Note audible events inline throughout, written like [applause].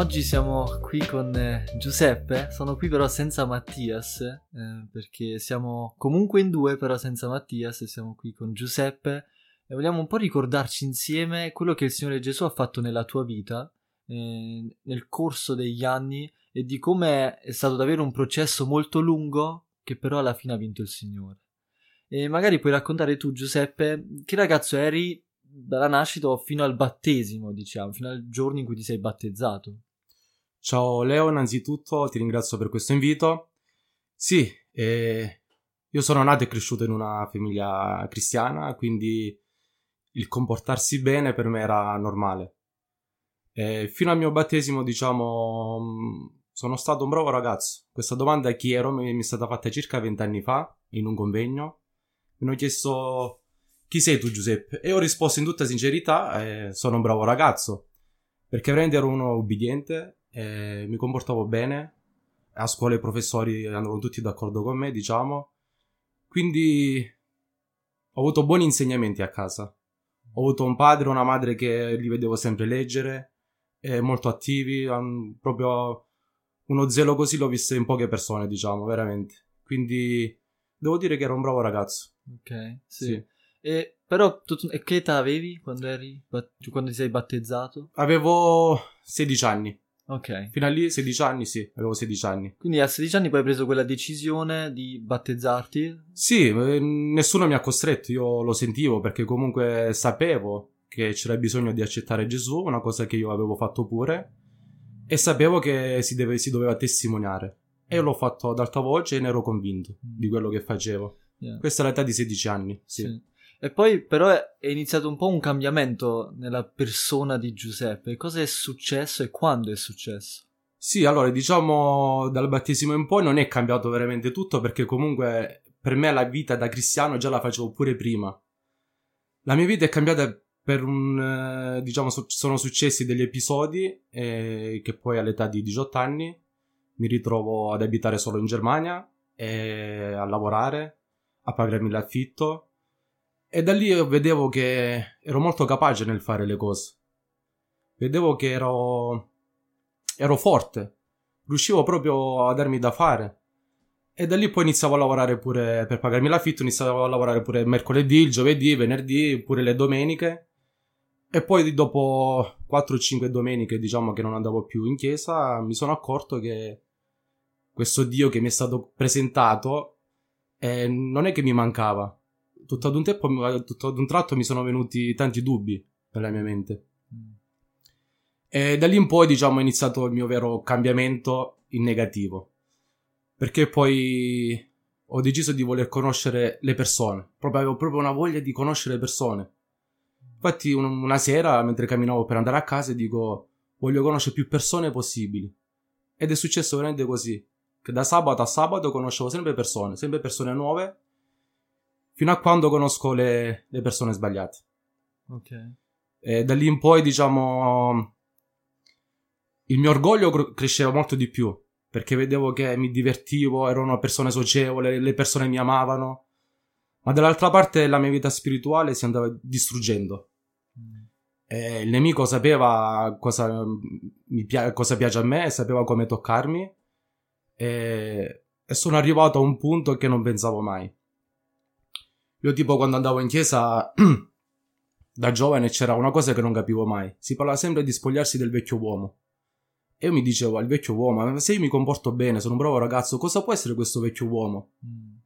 Oggi siamo qui con eh, Giuseppe, sono qui però senza Mattias, eh, perché siamo comunque in due però senza Mattias, siamo qui con Giuseppe e vogliamo un po' ricordarci insieme quello che il Signore Gesù ha fatto nella tua vita, eh, nel corso degli anni e di come è stato davvero un processo molto lungo che però alla fine ha vinto il Signore. E magari puoi raccontare tu, Giuseppe, che ragazzo eri dalla nascita fino al battesimo, diciamo, fino al giorno in cui ti sei battezzato. Ciao Leo, innanzitutto ti ringrazio per questo invito. Sì, eh, io sono nato e cresciuto in una famiglia cristiana, quindi il comportarsi bene per me era normale. E fino al mio battesimo, diciamo, mm, sono stato un bravo ragazzo. Questa domanda chi ero mi è stata fatta circa vent'anni fa in un convegno. Mi hanno chiesto chi sei tu Giuseppe? E ho risposto in tutta sincerità, eh, sono un bravo ragazzo, perché veramente ero uno obbediente, eh, mi comportavo bene, a scuola i professori andavano tutti d'accordo con me, diciamo, quindi ho avuto buoni insegnamenti a casa. Ho avuto un padre e una madre che li vedevo sempre leggere, eh, molto attivi, um, proprio uno zelo così l'ho visto in poche persone, diciamo, veramente. Quindi devo dire che ero un bravo ragazzo. Ok, sì. sì. E, però, tu, e che età avevi quando, eri, quando ti sei battezzato? Avevo 16 anni. Ok. Fino a lì 16 anni, sì, avevo 16 anni. Quindi a 16 anni poi hai preso quella decisione di battezzarti? Sì, eh, nessuno mi ha costretto, io lo sentivo perché comunque sapevo che c'era bisogno di accettare Gesù, una cosa che io avevo fatto pure, e sapevo che si, deve, si doveva testimoniare. E l'ho fatto ad alta voce e ne ero convinto mm. di quello che facevo. Yeah. Questa è l'età di 16 anni, sì. sì. E poi però è iniziato un po' un cambiamento nella persona di Giuseppe. Cosa è successo e quando è successo? Sì, allora diciamo dal battesimo in poi non è cambiato veramente tutto perché comunque per me la vita da cristiano già la facevo pure prima. La mia vita è cambiata per un... Eh, diciamo sono successi degli episodi eh, che poi all'età di 18 anni mi ritrovo ad abitare solo in Germania e a lavorare, a pagarmi l'affitto e da lì vedevo che ero molto capace nel fare le cose. Vedevo che ero, ero forte. Riuscivo proprio a darmi da fare. E da lì poi iniziavo a lavorare pure per pagarmi l'affitto, iniziavo a lavorare pure mercoledì, il giovedì, venerdì, pure le domeniche. E poi dopo 4 o 5 domeniche, diciamo che non andavo più in chiesa, mi sono accorto che questo Dio che mi è stato presentato eh, non è che mi mancava, tutto ad un tempo, tutto ad un tratto mi sono venuti tanti dubbi nella mia mente. E da lì in poi, diciamo, è iniziato il mio vero cambiamento in negativo. Perché poi ho deciso di voler conoscere le persone. Proprio, avevo proprio una voglia di conoscere le persone. Infatti, un, una sera, mentre camminavo per andare a casa, dico: Voglio conoscere più persone possibili. Ed è successo veramente così. Che da sabato a sabato conoscevo sempre persone, sempre persone nuove fino a quando conosco le, le persone sbagliate. Ok. E da lì in poi, diciamo, il mio orgoglio cresceva molto di più perché vedevo che mi divertivo, ero una persona socievole, le persone mi amavano, ma dall'altra parte la mia vita spirituale si andava distruggendo. Mm. E il nemico sapeva cosa, mi pia- cosa piace a me, sapeva come toccarmi e, e sono arrivato a un punto che non pensavo mai. Io tipo quando andavo in chiesa [clears throat] da giovane c'era una cosa che non capivo mai. Si parla sempre di spogliarsi del vecchio uomo. E io mi dicevo al vecchio uomo, se io mi comporto bene, sono un bravo ragazzo, cosa può essere questo vecchio uomo? Mm.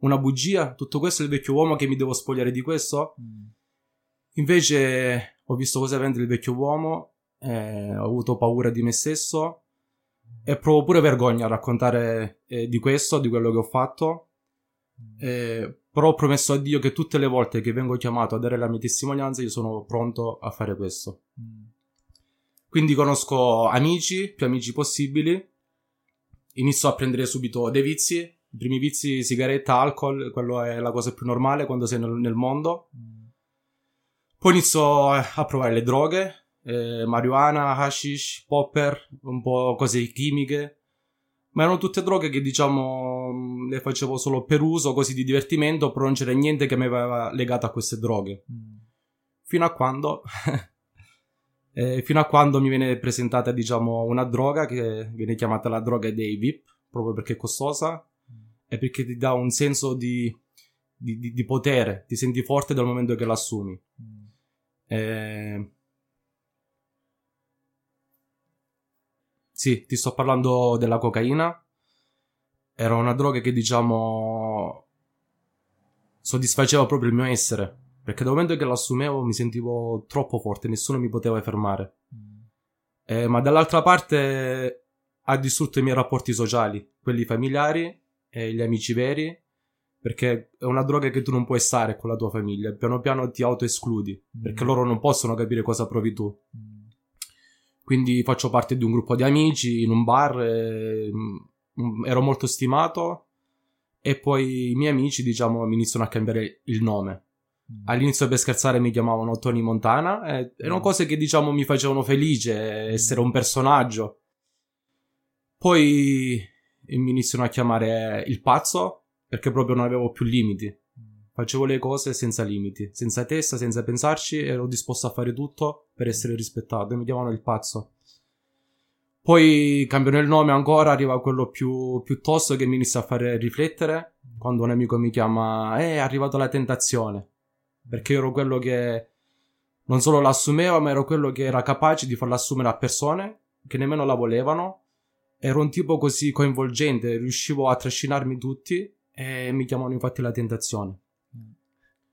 Una bugia? Tutto questo è il vecchio uomo che mi devo spogliare di questo? Mm. Invece ho visto cosa vende il vecchio uomo, eh, ho avuto paura di me stesso e provo pure vergogna a raccontare eh, di questo, di quello che ho fatto. Mm. Eh, però ho promesso a Dio che tutte le volte che vengo chiamato a dare la mia testimonianza io sono pronto a fare questo. Mm. Quindi conosco amici, più amici possibili, inizio a prendere subito dei vizi, i primi vizi sigaretta, alcol, quello è la cosa più normale quando sei nel, nel mondo. Mm. Poi inizio a provare le droghe, eh, marijuana, hashish, popper, un po' cose chimiche, ma erano tutte droghe che diciamo mm, le facevo solo per uso, così di divertimento, però non c'era niente che mi aveva legato a queste droghe. Mm. Fino a quando [laughs] eh, fino a quando mi viene presentata, diciamo, una droga che viene chiamata la droga dei VIP, proprio perché è costosa e perché ti dà un senso di, di, di, di potere, ti senti forte dal momento che l'assumi. Mm. Eh, sì, ti sto parlando della cocaina. Era una droga che, diciamo, soddisfaceva proprio il mio essere perché dal momento che l'assumevo mi sentivo troppo forte, nessuno mi poteva fermare. Mm. Eh, ma dall'altra parte ha distrutto i miei rapporti sociali, quelli familiari e gli amici veri, perché è una droga che tu non puoi stare con la tua famiglia, piano piano ti autoescludi, mm. perché loro non possono capire cosa provi tu. Mm. Quindi faccio parte di un gruppo di amici in un bar, e, mm, ero molto stimato e poi i miei amici, diciamo, mi iniziano a cambiare il nome Mm. All'inizio per scherzare mi chiamavano Tony Montana, e erano mm. cose che diciamo mi facevano felice, essere un personaggio. Poi mi iniziano a chiamare il pazzo, perché proprio non avevo più limiti. Facevo le cose senza limiti, senza testa, senza pensarci, ero disposto a fare tutto per essere rispettato e mi chiamavano il pazzo. Poi cambiano il nome ancora, arriva quello più, più tosto che mi inizia a fare riflettere. Quando un amico mi chiama, eh, è arrivata la tentazione perché ero quello che non solo l'assumeva, ma ero quello che era capace di farla assumere a persone che nemmeno la volevano. Ero un tipo così coinvolgente, riuscivo a trascinarmi tutti e mi chiamavano infatti la tentazione.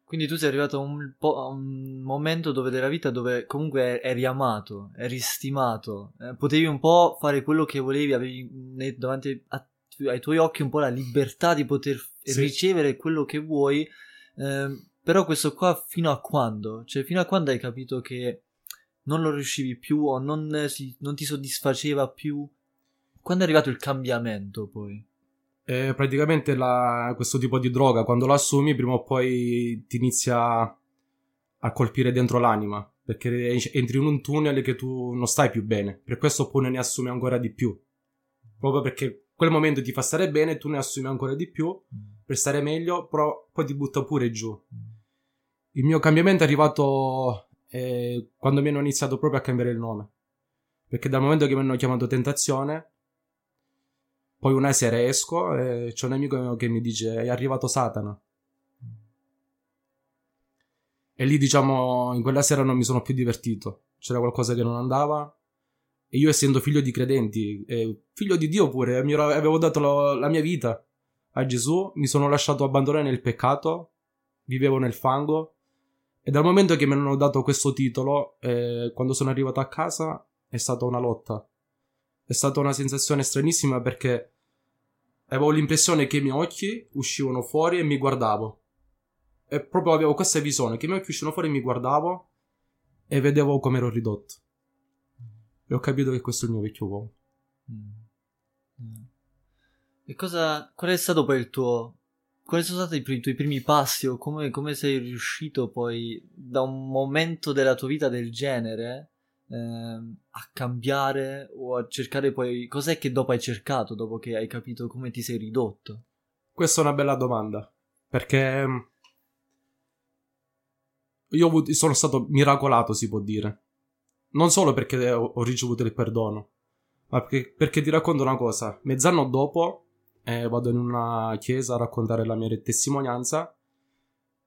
Quindi tu sei arrivato a un, a un momento dove della vita dove comunque eri amato, eri stimato, eh, potevi un po' fare quello che volevi, avevi davanti a, ai tuoi occhi un po' la libertà di poter sì. ricevere quello che vuoi. Eh, però questo qua fino a quando? Cioè fino a quando hai capito che non lo riuscivi più o non, si, non ti soddisfaceva più? Quando è arrivato il cambiamento poi? Eh, praticamente la, questo tipo di droga, quando lo assumi, prima o poi ti inizia a colpire dentro l'anima. Perché entri in un tunnel che tu non stai più bene. Per questo poi ne assumi ancora di più. Proprio perché quel momento ti fa stare bene, tu ne assumi ancora di più mm. per stare meglio, però poi ti butta pure giù. Mm. Il mio cambiamento è arrivato eh, quando mi hanno iniziato proprio a cambiare il nome. Perché dal momento che mi hanno chiamato Tentazione, poi una sera esco e c'è un amico che mi dice è arrivato Satana. E lì diciamo in quella sera non mi sono più divertito. C'era qualcosa che non andava. E io essendo figlio di credenti, eh, figlio di Dio pure, avevo dato la, la mia vita a Gesù, mi sono lasciato abbandonare nel peccato, vivevo nel fango e dal momento che mi hanno dato questo titolo, eh, quando sono arrivato a casa, è stata una lotta. È stata una sensazione stranissima perché avevo l'impressione che i miei occhi uscivano fuori e mi guardavo. E proprio avevo questa visione, che i miei occhi uscivano fuori e mi guardavo e vedevo come ero ridotto. E ho capito che questo è il mio vecchio uomo. Mm. Mm. E cosa, qual è stato poi il tuo quali sono stati i, tuoi primi passi o come, come, sei riuscito poi da un momento della tua vita del genere eh, a cambiare o a cercare poi cos'è che dopo hai cercato dopo che hai capito come ti sei ridotto? Questa è una bella domanda perché mm, io sono stato miracolato si può dire non solo perché ho ricevuto il perdono ma perché, perché ti racconto una cosa mezz'anno dopo eh, vado in una chiesa a raccontare la mia testimonianza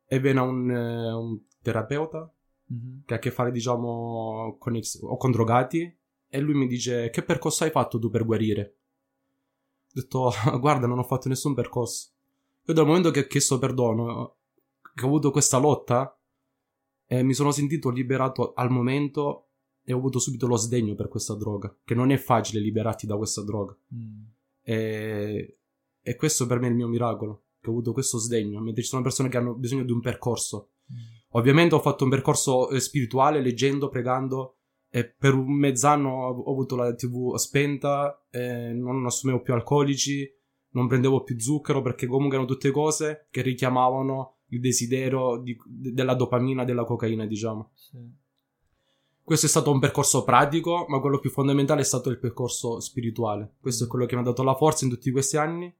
e viene un, eh, un terapeuta mm-hmm. che ha a che fare, diciamo, con, ex- o con drogati e lui mi dice che percorso hai fatto tu per guarire? Ho detto, [laughs] guarda, non ho fatto nessun percorso. Io dal momento che ho chiesto perdono, che ho avuto questa lotta, eh, mi sono sentito liberato al momento e ho avuto subito lo sdegno per questa droga, che non è facile liberarti da questa droga. Mm. E e questo per me è il mio miracolo, che ho avuto questo sdegno, mentre ci sono persone che hanno bisogno di un percorso. Mm. Ovviamente ho fatto un percorso eh, spirituale, leggendo, pregando, e per un mezz'anno ho avuto la tv spenta, non assumevo più alcolici, non prendevo più zucchero, perché comunque erano tutte cose che richiamavano il desiderio di, della dopamina, della cocaina, diciamo. Sì. Questo è stato un percorso pratico, ma quello più fondamentale è stato il percorso spirituale. Questo è quello che mi ha dato la forza in tutti questi anni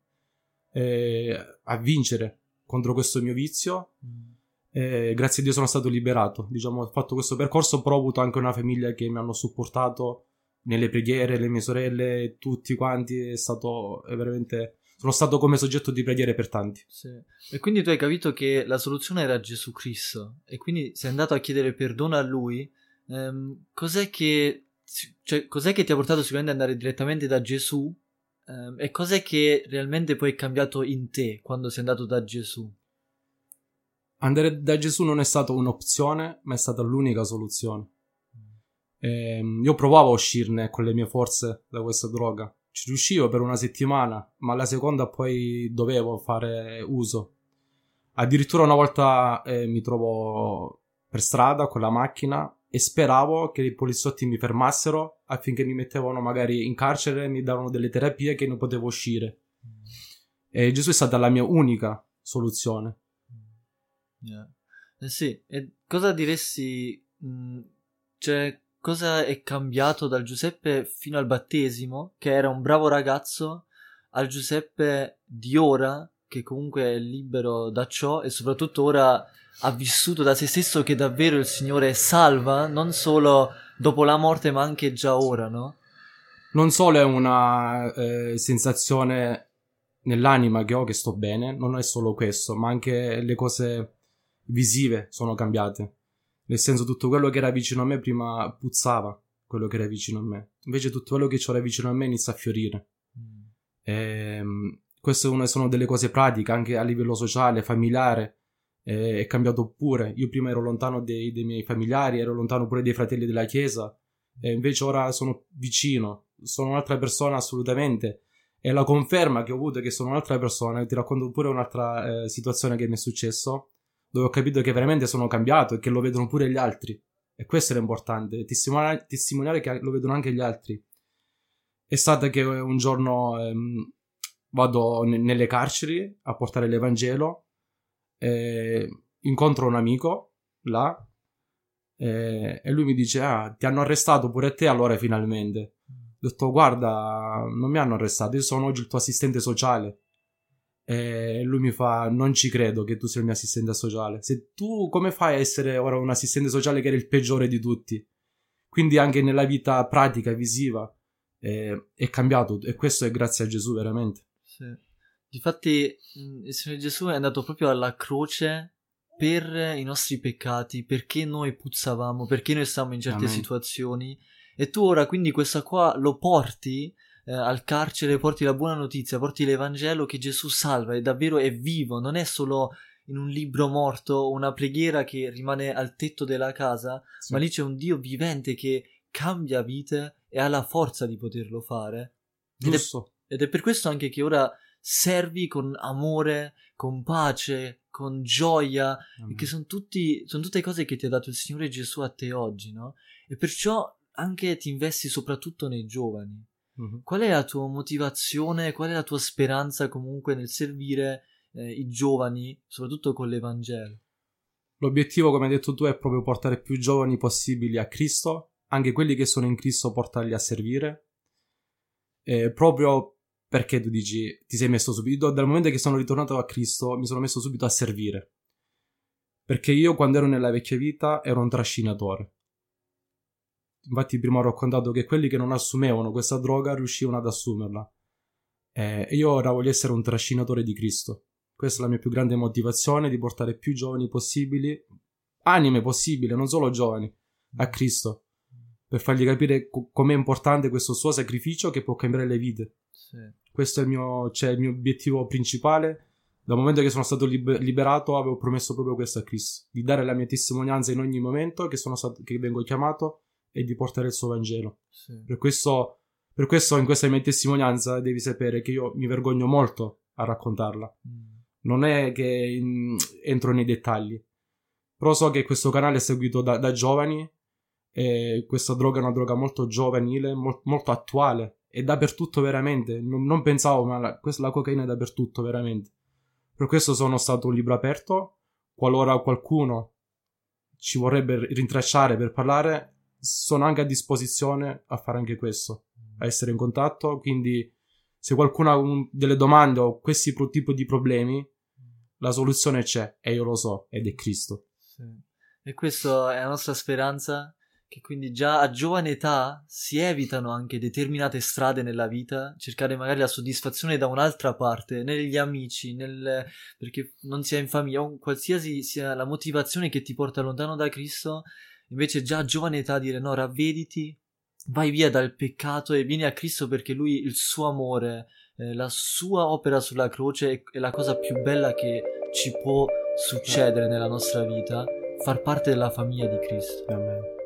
eh, a vincere contro questo mio vizio. Mm. E grazie a Dio sono stato liberato. Diciamo, ho fatto questo percorso, però ho avuto anche una famiglia che mi hanno supportato nelle preghiere, le mie sorelle, tutti quanti. È stato è veramente. Sono stato come soggetto di preghiere per tanti. Sì. E quindi tu hai capito che la soluzione era Gesù Cristo. E quindi sei andato a chiedere perdono a lui. Ehm, cos'è che. Cioè, cos'è che ti ha portato sicuramente ad andare direttamente da Gesù? Ehm, e cos'è che realmente poi è cambiato in te quando sei andato da Gesù? Andare da Gesù non è stata un'opzione, ma è stata l'unica soluzione. E ehm, io provavo a uscirne con le mie forze da questa droga. Ci riuscivo per una settimana, ma la seconda poi dovevo fare uso. Addirittura una volta eh, mi trovo per strada con la macchina e speravo che i poliziotti mi fermassero affinché mi mettevano magari in carcere e mi davano delle terapie che non potevo uscire. E Gesù è stata la mia unica soluzione. Yeah. Eh sì, e cosa diresti? Mh, mm, cioè, cosa è cambiato dal Giuseppe fino al battesimo, che era un bravo ragazzo, al Giuseppe di ora, che comunque è libero da ciò e soprattutto ora ha vissuto da se stesso che davvero il Signore salva, non solo dopo la morte, ma anche già ora, no? Non solo è una eh, sensazione nell'anima che ho che sto bene, non è solo questo, ma anche le cose visive sono cambiate. Nel senso, tutto quello che era vicino a me prima puzzava quello che era vicino a me. Invece, tutto quello che c'era vicino a me inizia a fiorire. Mm. E, ehm, queste sono delle cose pratiche, anche a livello sociale, familiare. E, è cambiato pure. Io prima ero lontano dei, dei miei familiari, ero lontano pure dei fratelli della chiesa. E invece ora sono vicino. Sono un'altra persona assolutamente. E la conferma che ho avuto che sono un'altra persona, ti racconto pure un'altra eh, situazione che mi è successo dove ho capito che veramente sono cambiato e che lo vedono pure gli altri. E questo era importante, testimoniare, che lo vedono anche gli altri. È stata che un giorno ehm, vado n- nelle carceri a portare l'Evangelo, e incontro un amico là e, e lui mi dice, ah, ti hanno arrestato pure te allora finalmente. Ho detto, guarda, non mi hanno arrestato, io sono oggi il tuo assistente sociale. E lui mi fa: Non ci credo che tu sia il mio assistente sociale. Se tu come fai a essere ora un assistente sociale che era il peggiore di tutti? Quindi anche nella vita pratica, visiva, eh, è cambiato. E questo è grazie a Gesù, veramente. Sì. Difatti, il Signore Gesù è andato proprio alla croce per i nostri peccati, perché noi puzzavamo, perché noi stavamo in certe Amen. situazioni. E tu ora quindi questa qua lo porti eh, al carcere porti la buona notizia, porti l'Evangelo che Gesù salva, è davvero è vivo, non è solo in un libro morto, una preghiera che rimane al tetto della casa, sì. ma lì c'è un Dio vivente che cambia vite e ha la forza di poterlo fare. Ed è, ed è per questo anche che ora servi con amore, con pace, con gioia, mm. che sono, tutti, sono tutte cose che ti ha dato il Signore Gesù a te oggi, no? E perciò anche ti investi soprattutto nei giovani. Mm-hmm. Qual è la tua motivazione, qual è la tua speranza comunque nel servire eh, i giovani, soprattutto con l'Evangelo? L'obiettivo, come hai detto tu, è proprio portare più giovani possibili a Cristo, anche quelli che sono in Cristo portarli a servire. Eh, proprio perché tu dici, ti sei messo subito, dal momento che sono ritornato a Cristo, mi sono messo subito a servire. Perché io quando ero nella vecchia vita ero un trascinatore. Infatti prima ho raccontato che quelli che non assumevano questa droga riuscivano ad assumerla. Eh, e io ora voglio essere un trascinatore di Cristo. Questa è la mia più grande motivazione, di portare più giovani possibili, anime possibili, non solo giovani, a Cristo. Per fargli capire co- com'è importante questo suo sacrificio che può cambiare le vite. Sì. Questo è il mio, cioè, il mio obiettivo principale. Dal momento che sono stato liber- liberato avevo promesso proprio questo a Cristo, di dare la mia testimonianza in ogni momento che, stato, che vengo chiamato e di portare il suo Vangelo. Sì. Per, questo, per questo, in questa mia testimonianza, devi sapere che io mi vergogno molto a raccontarla. Mm. Non è che in, entro nei dettagli, però so che questo canale è seguito da, da giovani e questa droga è una droga molto giovanile, mo, molto attuale è dappertutto veramente. Non, non pensavo, ma la, questa, la cocaina è dappertutto veramente. Per questo sono stato un libro aperto. Qualora qualcuno ci vorrebbe rintracciare per parlare, sono anche a disposizione a fare anche questo, a essere in contatto. Quindi, se qualcuno ha un, delle domande o questi pro- tipi di problemi, la soluzione c'è e io lo so ed è Cristo. Sì. E questa è la nostra speranza che quindi già a giovane età si evitano anche determinate strade nella vita, cercare magari la soddisfazione da un'altra parte, negli amici, nel... perché non sia in famiglia, o qualsiasi sia la motivazione che ti porta lontano da Cristo, invece già a giovane età dire no, ravvediti, vai via dal peccato e vieni a Cristo perché lui, il suo amore, eh, la sua opera sulla croce è la cosa più bella che ci può succedere nella nostra vita, far parte della famiglia di Cristo. Amen.